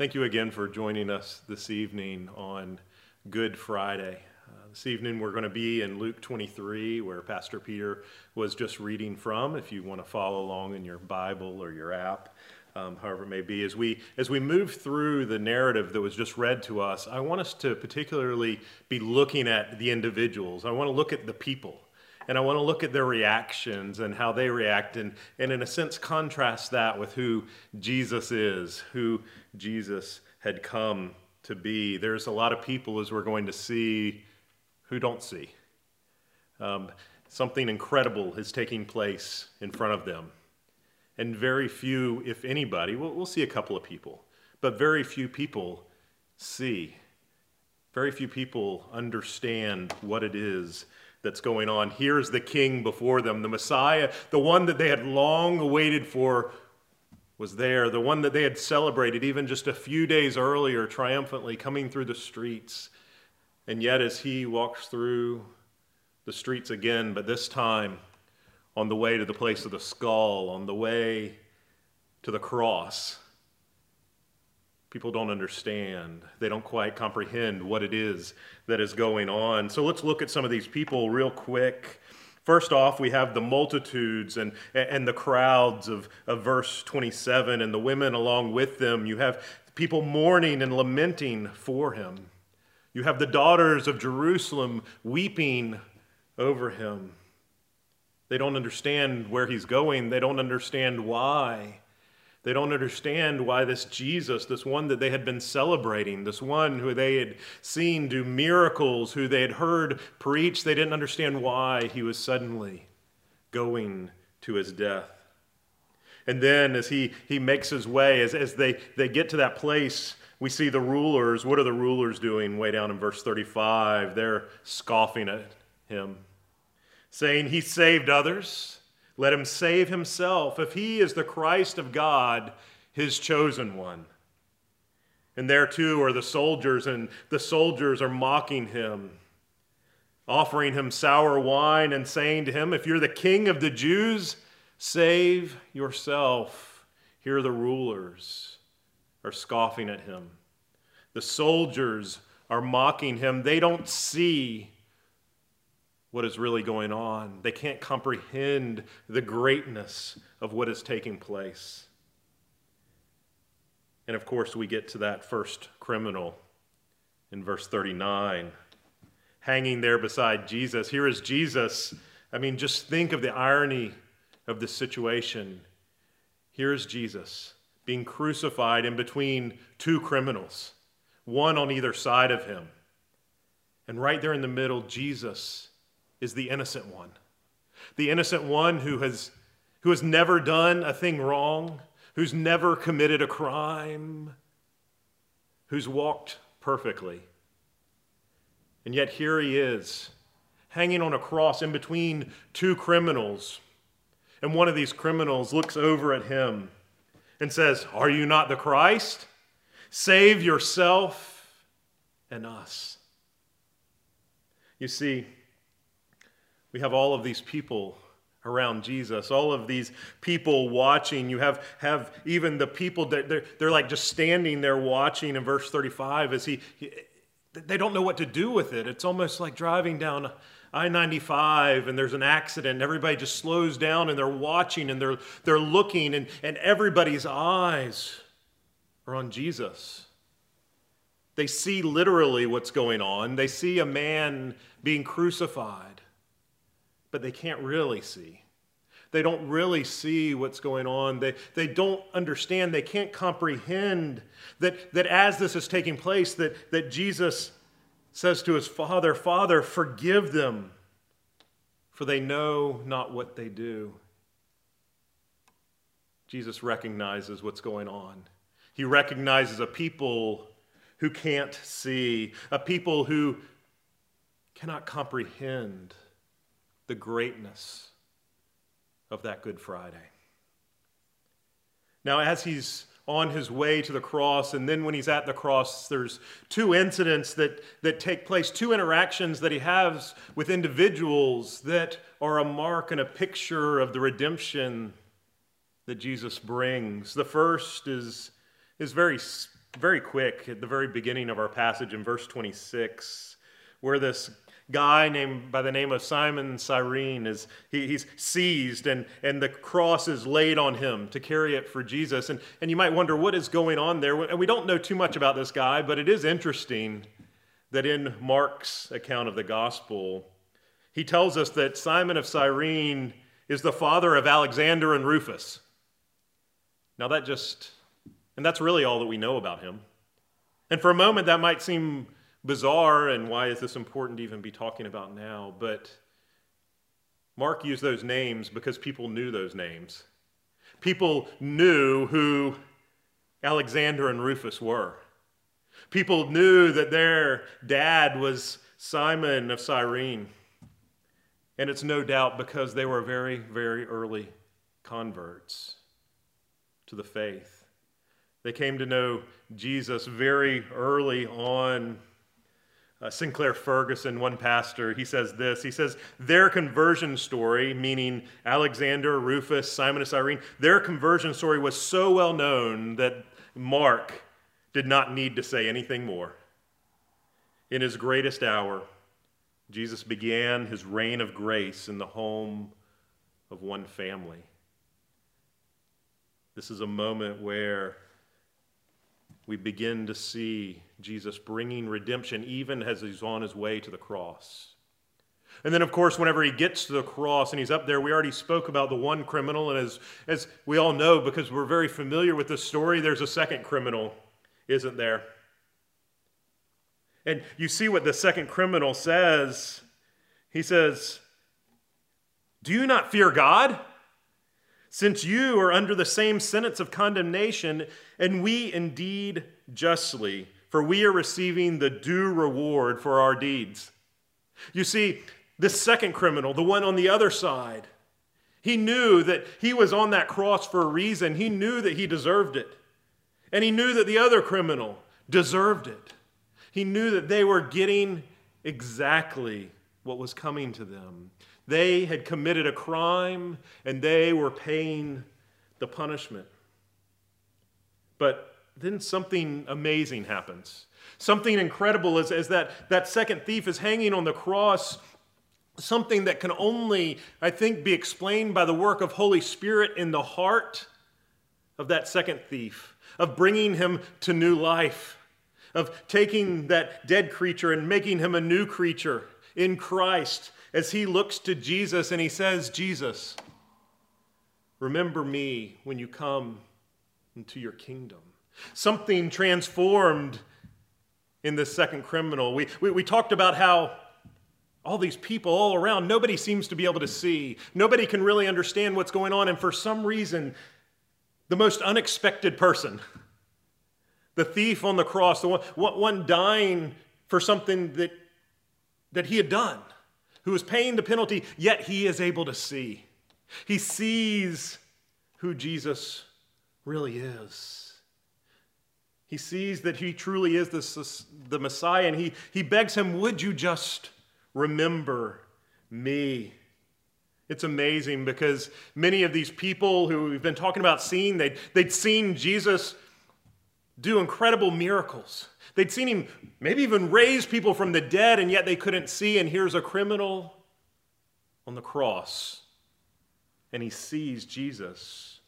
Thank you again for joining us this evening on Good Friday. Uh, this evening we're going to be in Luke 23, where Pastor Peter was just reading from, if you want to follow along in your Bible or your app. Um, however it may be, as we as we move through the narrative that was just read to us, I want us to particularly be looking at the individuals. I want to look at the people and I want to look at their reactions and how they react, and, and in a sense, contrast that with who Jesus is, who Jesus had come to be. There's a lot of people, as we're going to see, who don't see. Um, something incredible is taking place in front of them. And very few, if anybody, we'll, we'll see a couple of people, but very few people see. Very few people understand what it is that's going on. Here's the king before them, the Messiah, the one that they had long awaited for was there, the one that they had celebrated even just a few days earlier, triumphantly coming through the streets. And yet, as he walks through the streets again, but this time on the way to the place of the skull, on the way to the cross, people don't understand. They don't quite comprehend what it is that is going on. So let's look at some of these people real quick. First off, we have the multitudes and, and the crowds of, of verse 27 and the women along with them. You have people mourning and lamenting for him. You have the daughters of Jerusalem weeping over him. They don't understand where he's going, they don't understand why. They don't understand why this Jesus, this one that they had been celebrating, this one who they had seen do miracles, who they had heard preach, they didn't understand why he was suddenly going to his death. And then as he, he makes his way, as, as they, they get to that place, we see the rulers. What are the rulers doing? Way down in verse 35. They're scoffing at him, saying, He saved others let him save himself if he is the Christ of God, his chosen one. And there too are the soldiers, and the soldiers are mocking him, offering him sour wine and saying to him, If you're the king of the Jews, save yourself. Here the rulers are scoffing at him. The soldiers are mocking him. They don't see what is really going on. They can't comprehend the greatness of what is taking place. And of course, we get to that first criminal in verse 39, hanging there beside Jesus. Here is Jesus. I mean, just think of the irony of the situation. Here's Jesus being crucified in between two criminals, one on either side of him. And right there in the middle, Jesus is the innocent one. The innocent one who has, who has never done a thing wrong, who's never committed a crime, who's walked perfectly. And yet here he is, hanging on a cross in between two criminals. And one of these criminals looks over at him and says, Are you not the Christ? Save yourself and us. You see, we have all of these people around Jesus, all of these people watching. You have, have even the people that they're, they're like just standing there watching in verse 35 as he, he they don't know what to do with it. It's almost like driving down I 95 and there's an accident, and everybody just slows down and they're watching and they're, they're looking, and, and everybody's eyes are on Jesus. They see literally what's going on, they see a man being crucified but they can't really see. They don't really see what's going on. They, they don't understand, they can't comprehend that, that as this is taking place, that, that Jesus says to his Father, Father, forgive them, for they know not what they do. Jesus recognizes what's going on. He recognizes a people who can't see, a people who cannot comprehend the greatness of that Good Friday. Now, as he's on his way to the cross, and then when he's at the cross, there's two incidents that, that take place, two interactions that he has with individuals that are a mark and a picture of the redemption that Jesus brings. The first is, is very very quick at the very beginning of our passage in verse 26, where this guy named by the name of Simon Cyrene is he, he's seized and, and the cross is laid on him to carry it for Jesus. And, and you might wonder what is going on there. And we don't know too much about this guy, but it is interesting that in Mark's account of the gospel, he tells us that Simon of Cyrene is the father of Alexander and Rufus. Now that just, and that's really all that we know about him. And for a moment, that might seem bizarre and why is this important to even be talking about now? But Mark used those names because people knew those names. People knew who Alexander and Rufus were. People knew that their dad was Simon of Cyrene. And it's no doubt because they were very, very early converts to the faith. They came to know Jesus very early on uh, Sinclair Ferguson, one pastor, he says this. He says, Their conversion story, meaning Alexander, Rufus, Simon of Cyrene, their conversion story was so well known that Mark did not need to say anything more. In his greatest hour, Jesus began his reign of grace in the home of one family. This is a moment where we begin to see Jesus bringing redemption even as he's on his way to the cross. And then, of course, whenever he gets to the cross and he's up there, we already spoke about the one criminal. And as, as we all know, because we're very familiar with this story, there's a second criminal, isn't there? And you see what the second criminal says. He says, Do you not fear God? since you are under the same sentence of condemnation, and we indeed justly, for we are receiving the due reward for our deeds. You see, this second criminal, the one on the other side, he knew that he was on that cross for a reason. He knew that he deserved it. And he knew that the other criminal deserved it. He knew that they were getting exactly what was coming to them. They had committed a crime and they were paying the punishment. But then something amazing happens. Something incredible is as that, that second thief is hanging on the cross, something that can only, I think, be explained by the work of Holy Spirit in the heart of that second thief, of bringing him to new life, of taking that dead creature and making him a new creature in Christ as he looks to Jesus and he says, Jesus, remember me when you come into your kingdom. Something transformed in this second criminal. We, we, we talked about how all these people all around, nobody seems to be able to see. Nobody can really understand what's going on. And for some reason, the most unexpected person, the thief on the cross, the one, one dying for something that, that he had done, who is paying the penalty, yet he is able to see. He sees who Jesus really is. He sees that he truly is the, the Messiah, and he, he begs him, Would you just remember me? It's amazing because many of these people who we've been talking about seeing, they'd, they'd seen Jesus do incredible miracles. They'd seen him maybe even raise people from the dead, and yet they couldn't see. And here's a criminal on the cross, and he sees Jesus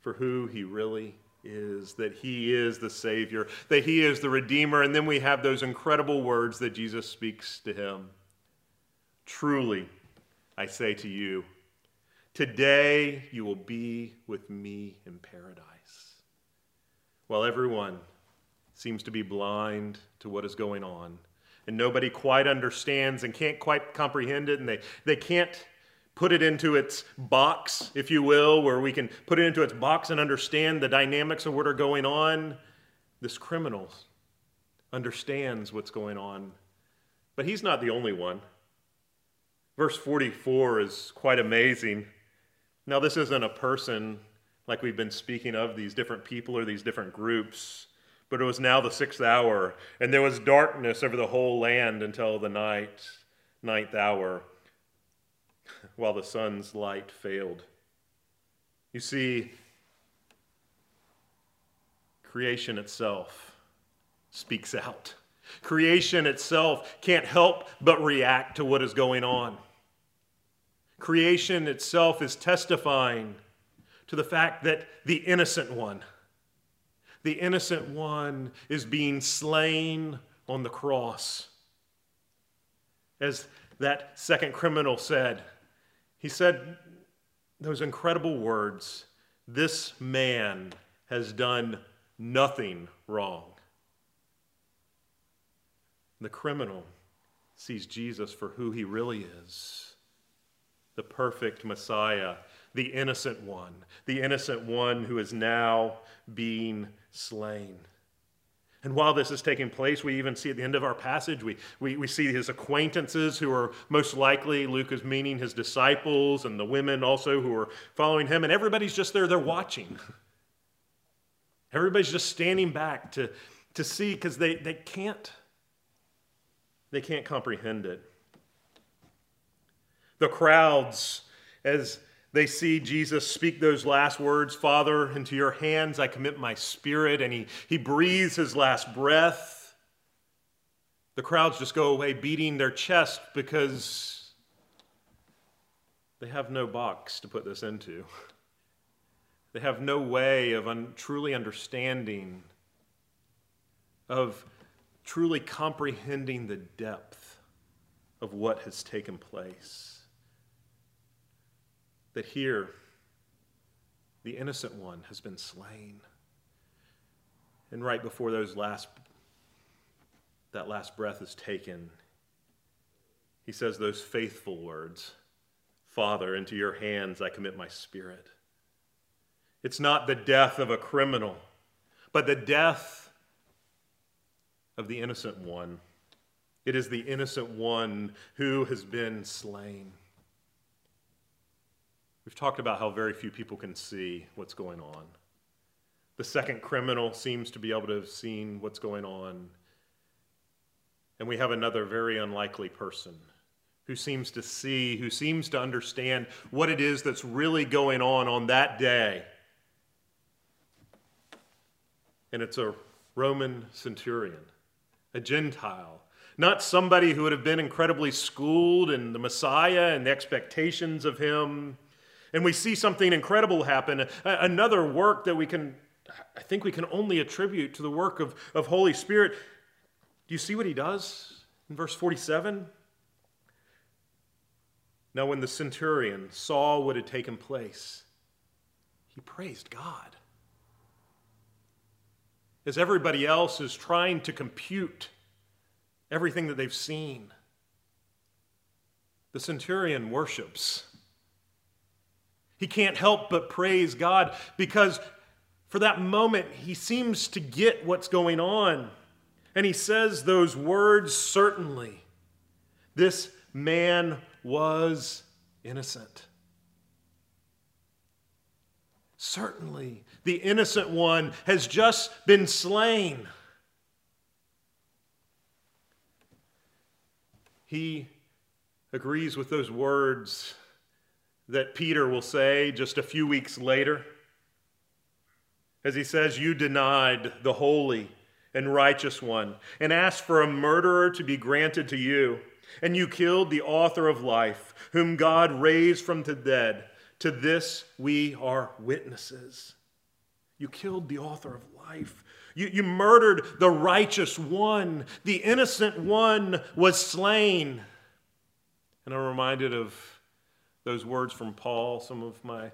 for who he really is that he is the Savior, that he is the Redeemer. And then we have those incredible words that Jesus speaks to him Truly, I say to you, today you will be with me in paradise. While everyone seems to be blind to what is going on. And nobody quite understands and can't quite comprehend it, and they, they can't put it into its box, if you will, where we can put it into its box and understand the dynamics of what are going on. This criminal understands what's going on, but he's not the only one. Verse 44 is quite amazing. Now, this isn't a person like we've been speaking of, these different people or these different groups. But it was now the sixth hour, and there was darkness over the whole land until the night, ninth hour, while the sun's light failed. You see, creation itself speaks out. Creation itself can't help but react to what is going on. Creation itself is testifying to the fact that the innocent one, the innocent one, is being slain on the cross. As that second criminal said, he said those incredible words This man has done nothing wrong. The criminal sees Jesus for who he really is the perfect Messiah, the innocent one, the innocent one who is now being slain. And while this is taking place, we even see at the end of our passage, we, we, we see his acquaintances who are most likely, Luke is meaning his disciples and the women also who are following him, and everybody's just there, they're watching. Everybody's just standing back to, to see because they, they can't they can't comprehend it. The crowds, as they see Jesus speak those last words, Father, into your hands I commit my spirit, and he, he breathes his last breath. The crowds just go away beating their chest because they have no box to put this into. They have no way of un- truly understanding, of truly comprehending the depth of what has taken place. That here, the innocent one has been slain. And right before those last, that last breath is taken, he says those faithful words Father, into your hands I commit my spirit. It's not the death of a criminal, but the death of the innocent one. It is the innocent one who has been slain. We've talked about how very few people can see what's going on. The second criminal seems to be able to have seen what's going on. And we have another very unlikely person who seems to see, who seems to understand what it is that's really going on on that day. And it's a Roman centurion a Gentile, not somebody who would have been incredibly schooled in the Messiah and the expectations of him. And we see something incredible happen. Another work that we can, I think we can only attribute to the work of, of Holy Spirit. Do you see what he does in verse 47? Now, when the centurion saw what had taken place, he praised God as everybody else is trying to compute everything that they've seen. The centurion worships. He can't help but praise God because for that moment he seems to get what's going on. And he says those words certainly. This man was innocent. Certainly, the innocent one has just been slain. He agrees with those words that Peter will say just a few weeks later. As he says, You denied the holy and righteous one and asked for a murderer to be granted to you, and you killed the author of life, whom God raised from the dead. To this we are witnesses. You killed the author of life. You, you murdered the righteous one. The innocent one was slain. And I'm reminded of those words from Paul, some of my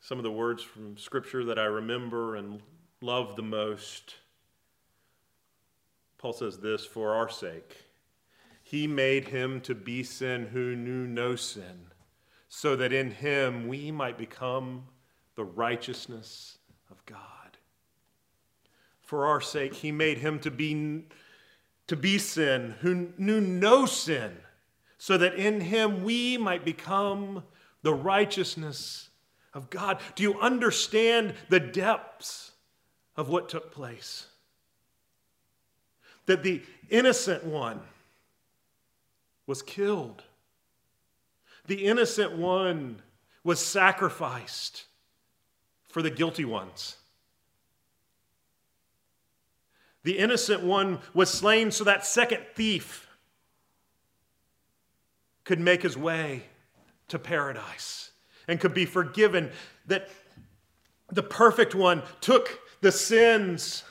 some of the words from scripture that I remember and love the most. Paul says this for our sake. He made him to be sin who knew no sin so that in him we might become the righteousness of God. For our sake, he made him to be, to be sin who knew no sin, so that in him we might become the righteousness of God. Do you understand the depths of what took place? That the innocent one was killed the innocent one was sacrificed for the guilty ones. The innocent one was slain so that second thief could make his way to paradise and could be forgiven. That the perfect one took the sins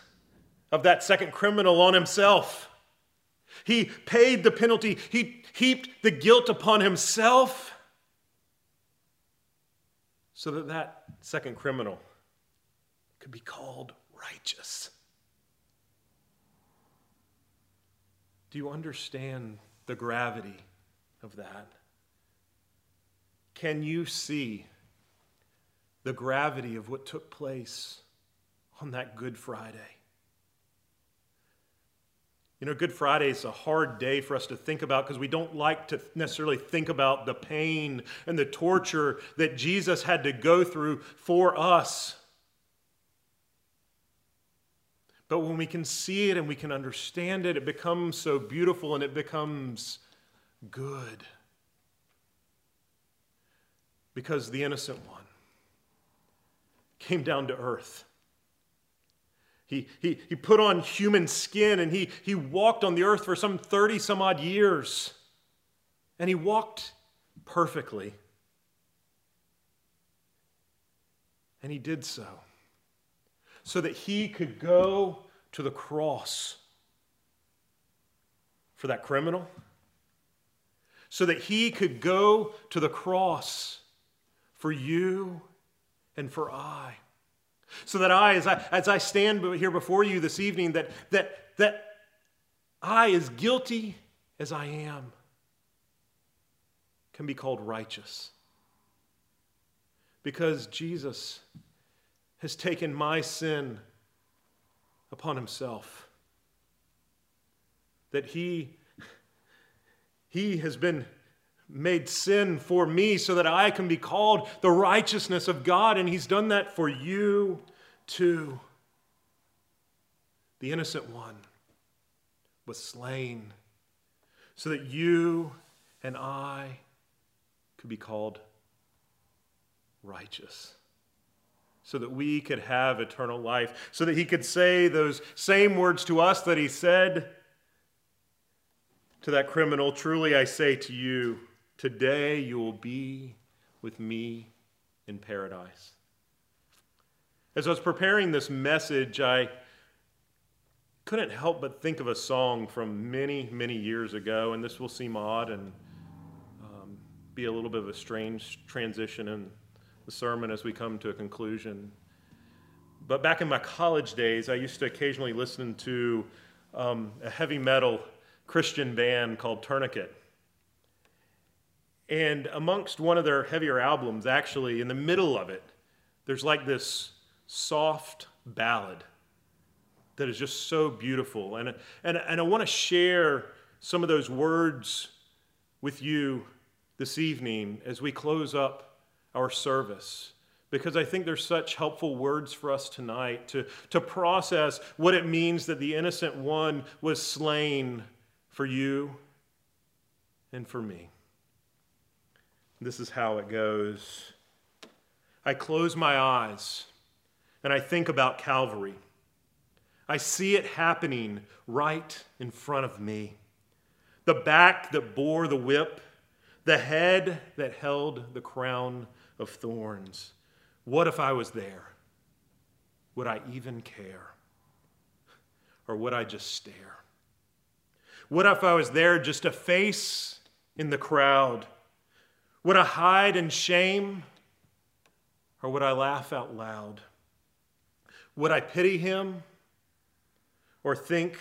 of that second criminal on himself. He paid the penalty, he heaped the guilt upon himself so that that second criminal could be called righteous. Do you understand the gravity of that? Can you see the gravity of what took place on that Good Friday? You know, Good Friday is a hard day for us to think about because we don't like to necessarily think about the pain and the torture that Jesus had to go through for us. But when we can see it and we can understand it, it becomes so beautiful and it becomes good. Because the innocent one came down to earth. He, he, he put on human skin and he, he walked on the earth for some 30 some odd years. And he walked perfectly. And he did so so that he could go to the cross for that criminal, so that he could go to the cross for you and for I. So that I, as I, as I stand here before you this evening, that, that, that I, as guilty as I am, can be called righteous. Because Jesus has taken my sin upon himself. That he, he has been made sin for me so that I can be called the righteousness of God, and he's done that for you too. The innocent one was slain so that you and I could be called righteous so that we could have eternal life, so that he could say those same words to us that he said to that criminal Truly I say to you, today you will be with me in paradise. As I was preparing this message, I couldn't help but think of a song from many, many years ago, and this will seem odd and um, be a little bit of a strange transition in the sermon as we come to a conclusion. But back in my college days, I used to occasionally listen to um, a heavy metal Christian band called Tourniquet. And amongst one of their heavier albums, actually, in the middle of it, there's like this soft ballad that is just so beautiful. And, and, and I want to share some of those words with you this evening as we close up our service because I think there's such helpful words for us tonight to, to process what it means that the innocent one was slain for you and for me. This is how it goes. I close my eyes and I think about Calvary. I see it happening right in front of me. The back that bore the whip, the head that held the crown of thorns. What if I was there? Would I even care? Or would I just stare? What if I was there just a face in the crowd? Would I hide in shame? Or would I laugh out loud? Would I pity him? Or think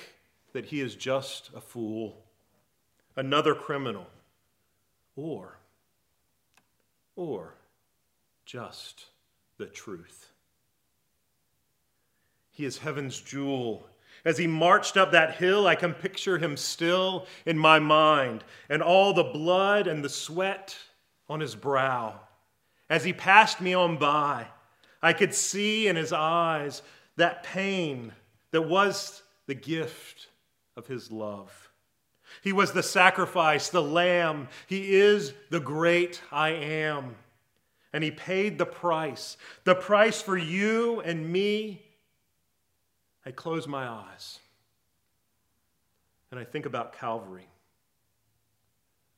that he is just a fool, another criminal? Or, or, just the truth. He is heaven's jewel. As he marched up that hill, I can picture him still in my mind, and all the blood and the sweat on his brow. As he passed me on by, I could see in his eyes that pain that was the gift of his love. He was the sacrifice, the lamb. He is the great I am and he paid the price, the price for you and me. I close my eyes and I think about Calvary.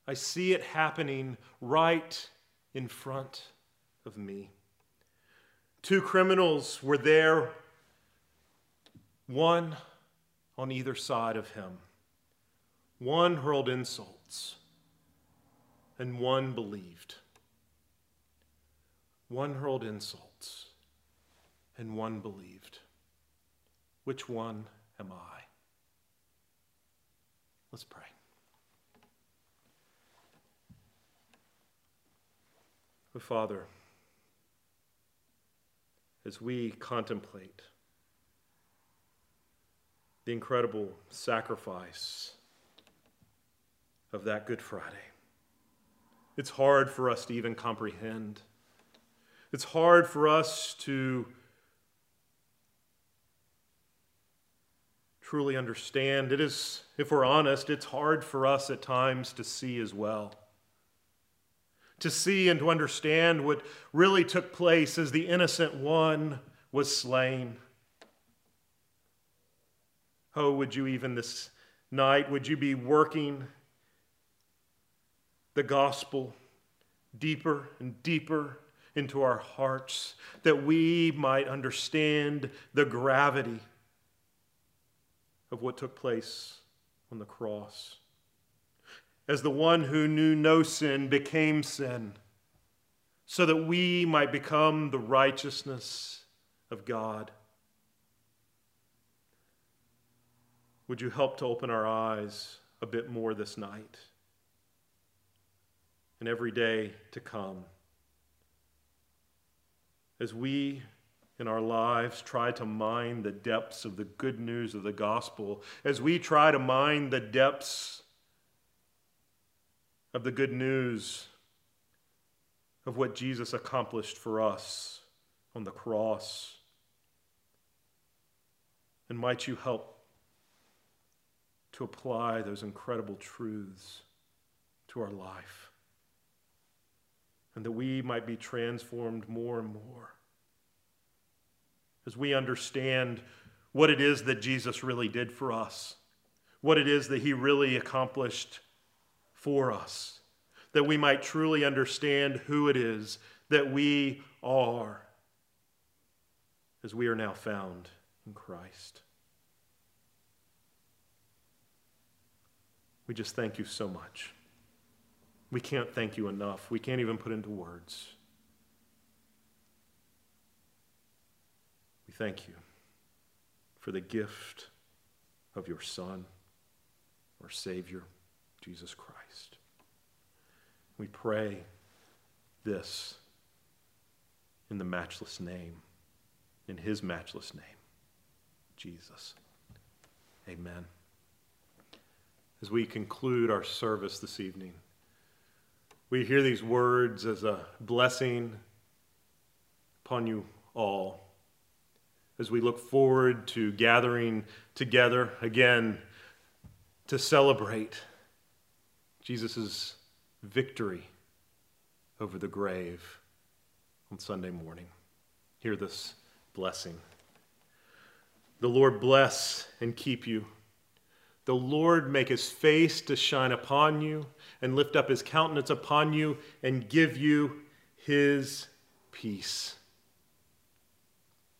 I see it happening right in front of me. Two criminals were there, one on either side of him. One hurled insults, and one believed. One hurled insults, and one believed. Which one am I? Let's pray. Oh, Father, as we contemplate the incredible sacrifice of that Good Friday, it's hard for us to even comprehend. It's hard for us to truly understand. It is, if we're honest, it's hard for us at times to see as well. To see and to understand what really took place as the innocent one was slain. Oh, would you even this night, would you be working the gospel deeper and deeper into our hearts that we might understand the gravity of what took place on the cross. As the one who knew no sin became sin, so that we might become the righteousness of God. Would you help to open our eyes a bit more this night and every day to come? As we in our lives try to mine the depths of the good news of the gospel, as we try to mine the depths of the good news of what Jesus accomplished for us on the cross. And might you help to apply those incredible truths to our life, and that we might be transformed more and more as we understand what it is that Jesus really did for us, what it is that he really accomplished for us, that we might truly understand who it is that we are as we are now found in Christ. We just thank you so much. We can't thank you enough. We can't even put into words. Thank you for the gift of your Son, our Savior, Jesus Christ. We pray this in the matchless name, in his matchless name, Jesus. Amen. As we conclude our service this evening, we hear these words as a blessing upon you all as we look forward to gathering together again to celebrate Jesus' victory over the grave on Sunday morning. Hear this blessing. The Lord bless and keep you. The Lord make his face to shine upon you and lift up his countenance upon you and give you his peace.